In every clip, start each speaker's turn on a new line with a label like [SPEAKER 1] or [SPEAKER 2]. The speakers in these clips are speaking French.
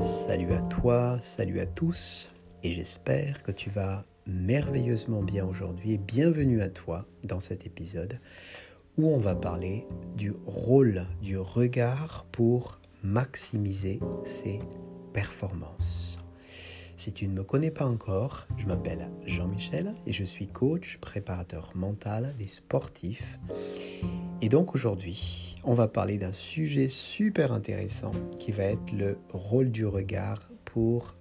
[SPEAKER 1] Salut à toi, salut à tous, et j'espère que tu vas merveilleusement bien aujourd'hui bienvenue à toi dans cet épisode où on va parler du rôle du regard pour maximiser ses performances. Si tu ne me connais pas encore, je m'appelle Jean-Michel et je suis coach, préparateur mental des sportifs. Et donc aujourd'hui, on va parler d'un sujet super intéressant qui va être le rôle du regard pour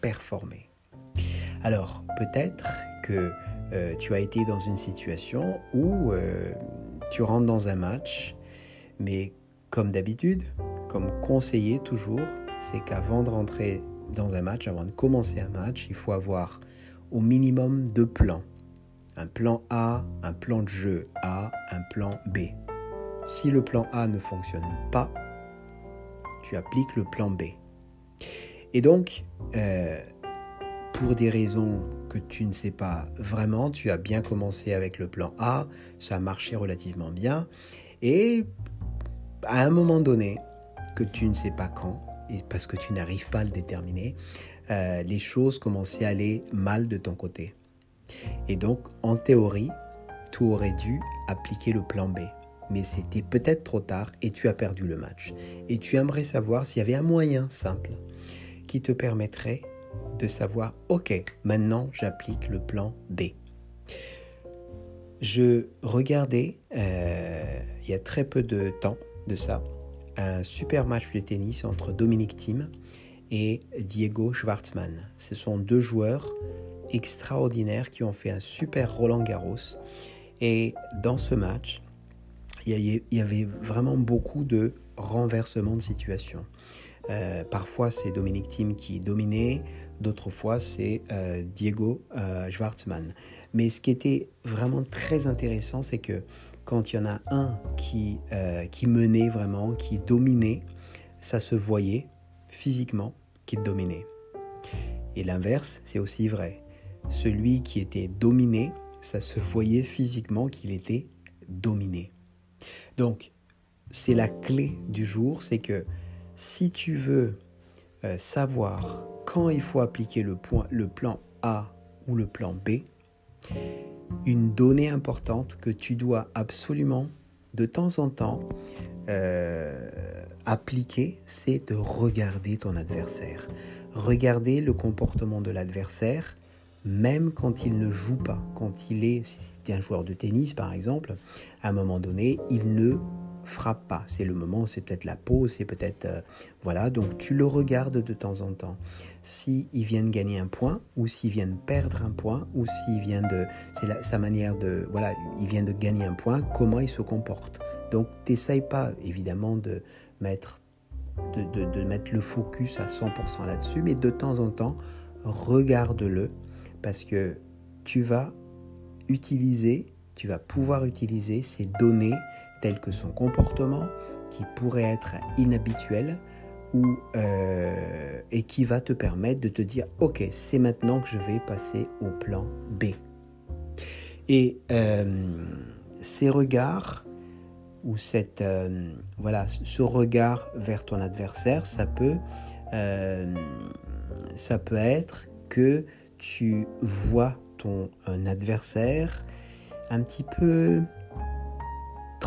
[SPEAKER 1] performer. Alors peut-être que euh, tu as été dans une situation où euh, tu rentres dans un match, mais comme d'habitude, comme conseillé toujours, c'est qu'avant de rentrer dans un match, avant de commencer un match, il faut avoir au minimum deux plans. Un plan A, un plan de jeu A, un plan B. Si le plan A ne fonctionne pas, tu appliques le plan B. Et donc, euh, pour des raisons que tu ne sais pas vraiment, tu as bien commencé avec le plan A, ça a marché relativement bien, et à un moment donné, que tu ne sais pas quand, parce que tu n'arrives pas à le déterminer, euh, les choses commençaient à aller mal de ton côté. Et donc, en théorie, tu aurais dû appliquer le plan B. Mais c'était peut-être trop tard et tu as perdu le match. Et tu aimerais savoir s'il y avait un moyen simple qui te permettrait de savoir, ok, maintenant j'applique le plan B. Je regardais, euh, il y a très peu de temps de ça, un super match de tennis entre Dominique Thiem et Diego Schwartzmann. Ce sont deux joueurs extraordinaires qui ont fait un super Roland Garros. Et dans ce match, il y avait vraiment beaucoup de renversements de situation. Euh, parfois, c'est Dominique Thiem qui dominait, d'autres fois, c'est euh, Diego euh, Schwartzmann. Mais ce qui était vraiment très intéressant, c'est que quand il y en a un qui, euh, qui menait vraiment, qui dominait, ça se voyait physiquement qu'il dominait. Et l'inverse, c'est aussi vrai. Celui qui était dominé, ça se voyait physiquement qu'il était dominé. Donc, c'est la clé du jour, c'est que si tu veux euh, savoir quand il faut appliquer le, point, le plan A ou le plan B, une donnée importante que tu dois absolument de temps en temps euh, appliquer, c'est de regarder ton adversaire. Regarder le comportement de l'adversaire, même quand il ne joue pas. Quand il est, si c'est un joueur de tennis par exemple, à un moment donné, il ne frappe pas. C'est le moment, c'est peut-être la pause, c'est peut-être... Euh, voilà, donc tu le regardes de temps en temps. S'il vient de gagner un point, ou s'il vient de perdre un point, ou s'il vient de... C'est sa manière de... Voilà, il vient de gagner un point, comment il se comporte. Donc t'essayes pas, évidemment, de mettre, de, de mettre le focus à 100% là-dessus, mais de temps en temps, regarde-le, parce que tu vas utiliser, tu vas pouvoir utiliser ces données tel que son comportement, qui pourrait être inhabituel, ou, euh, et qui va te permettre de te dire, ok, c'est maintenant que je vais passer au plan B. Et euh, ces regards, ou cette, euh, voilà, ce regard vers ton adversaire, ça peut, ça peut être que tu vois ton adversaire un petit peu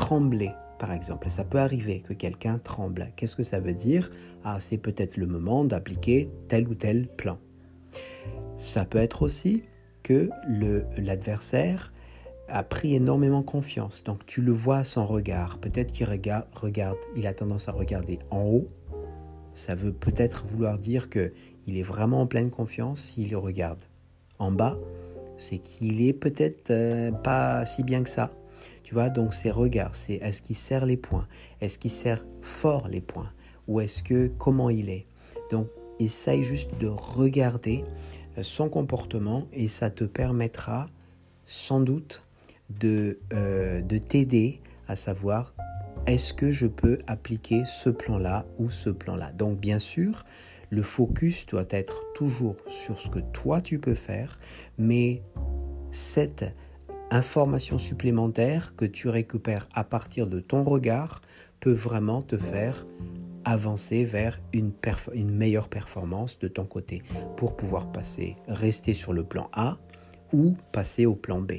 [SPEAKER 1] trembler, par exemple. Ça peut arriver que quelqu'un tremble. Qu'est-ce que ça veut dire? Ah, c'est peut-être le moment d'appliquer tel ou tel plan. Ça peut être aussi que l'adversaire a pris énormément confiance. Donc tu le vois à son regard. Peut-être qu'il regarde, il a tendance à regarder en haut. Ça veut peut-être vouloir dire que il est vraiment en pleine confiance s'il le regarde. En bas, c'est qu'il est peut-être euh, pas si bien que ça. Tu vois, donc ces regards, c'est est-ce qu'il serre les poings Est-ce qu'il serre fort les poings Ou est-ce que, comment il est? Donc, essaye juste de regarder euh, son comportement et ça te permettra sans doute de, euh, de t'aider à savoir est-ce que je peux appliquer ce plan-là ou ce plan-là. Donc, bien sûr, le focus doit être toujours sur ce que toi tu peux faire, mais cette information supplémentaire que tu récupères à partir de ton regard peut vraiment te faire avancer vers une, meilleure performance de ton côté pour pouvoir passer, rester sur le plan A ou passer au plan B.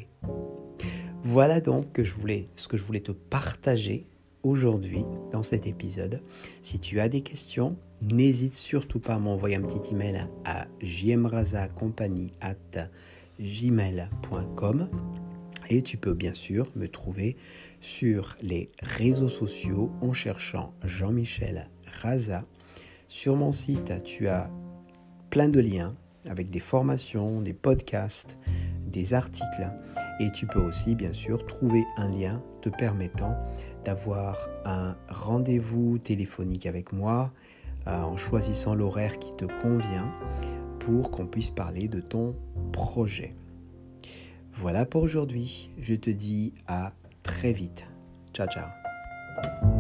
[SPEAKER 1] Voilà donc ce que je voulais te partager aujourd'hui dans cet épisode. Si tu as des questions, n'hésite surtout pas à m'envoyer un petit email à gmail.com et tu peux bien sûr me trouver sur les réseaux sociaux en cherchant Jean-Michel Raza. Sur mon site, tu as plein de liens avec des formations, des podcasts, des articles et tu peux aussi bien sûr trouver un lien te permettant d'avoir un rendez-vous téléphonique avec moi euh, en choisissant l'horaire qui te convient pour qu'on puisse parler de ton projet. Voilà pour aujourd'hui. Je te dis à très vite. Ciao ciao.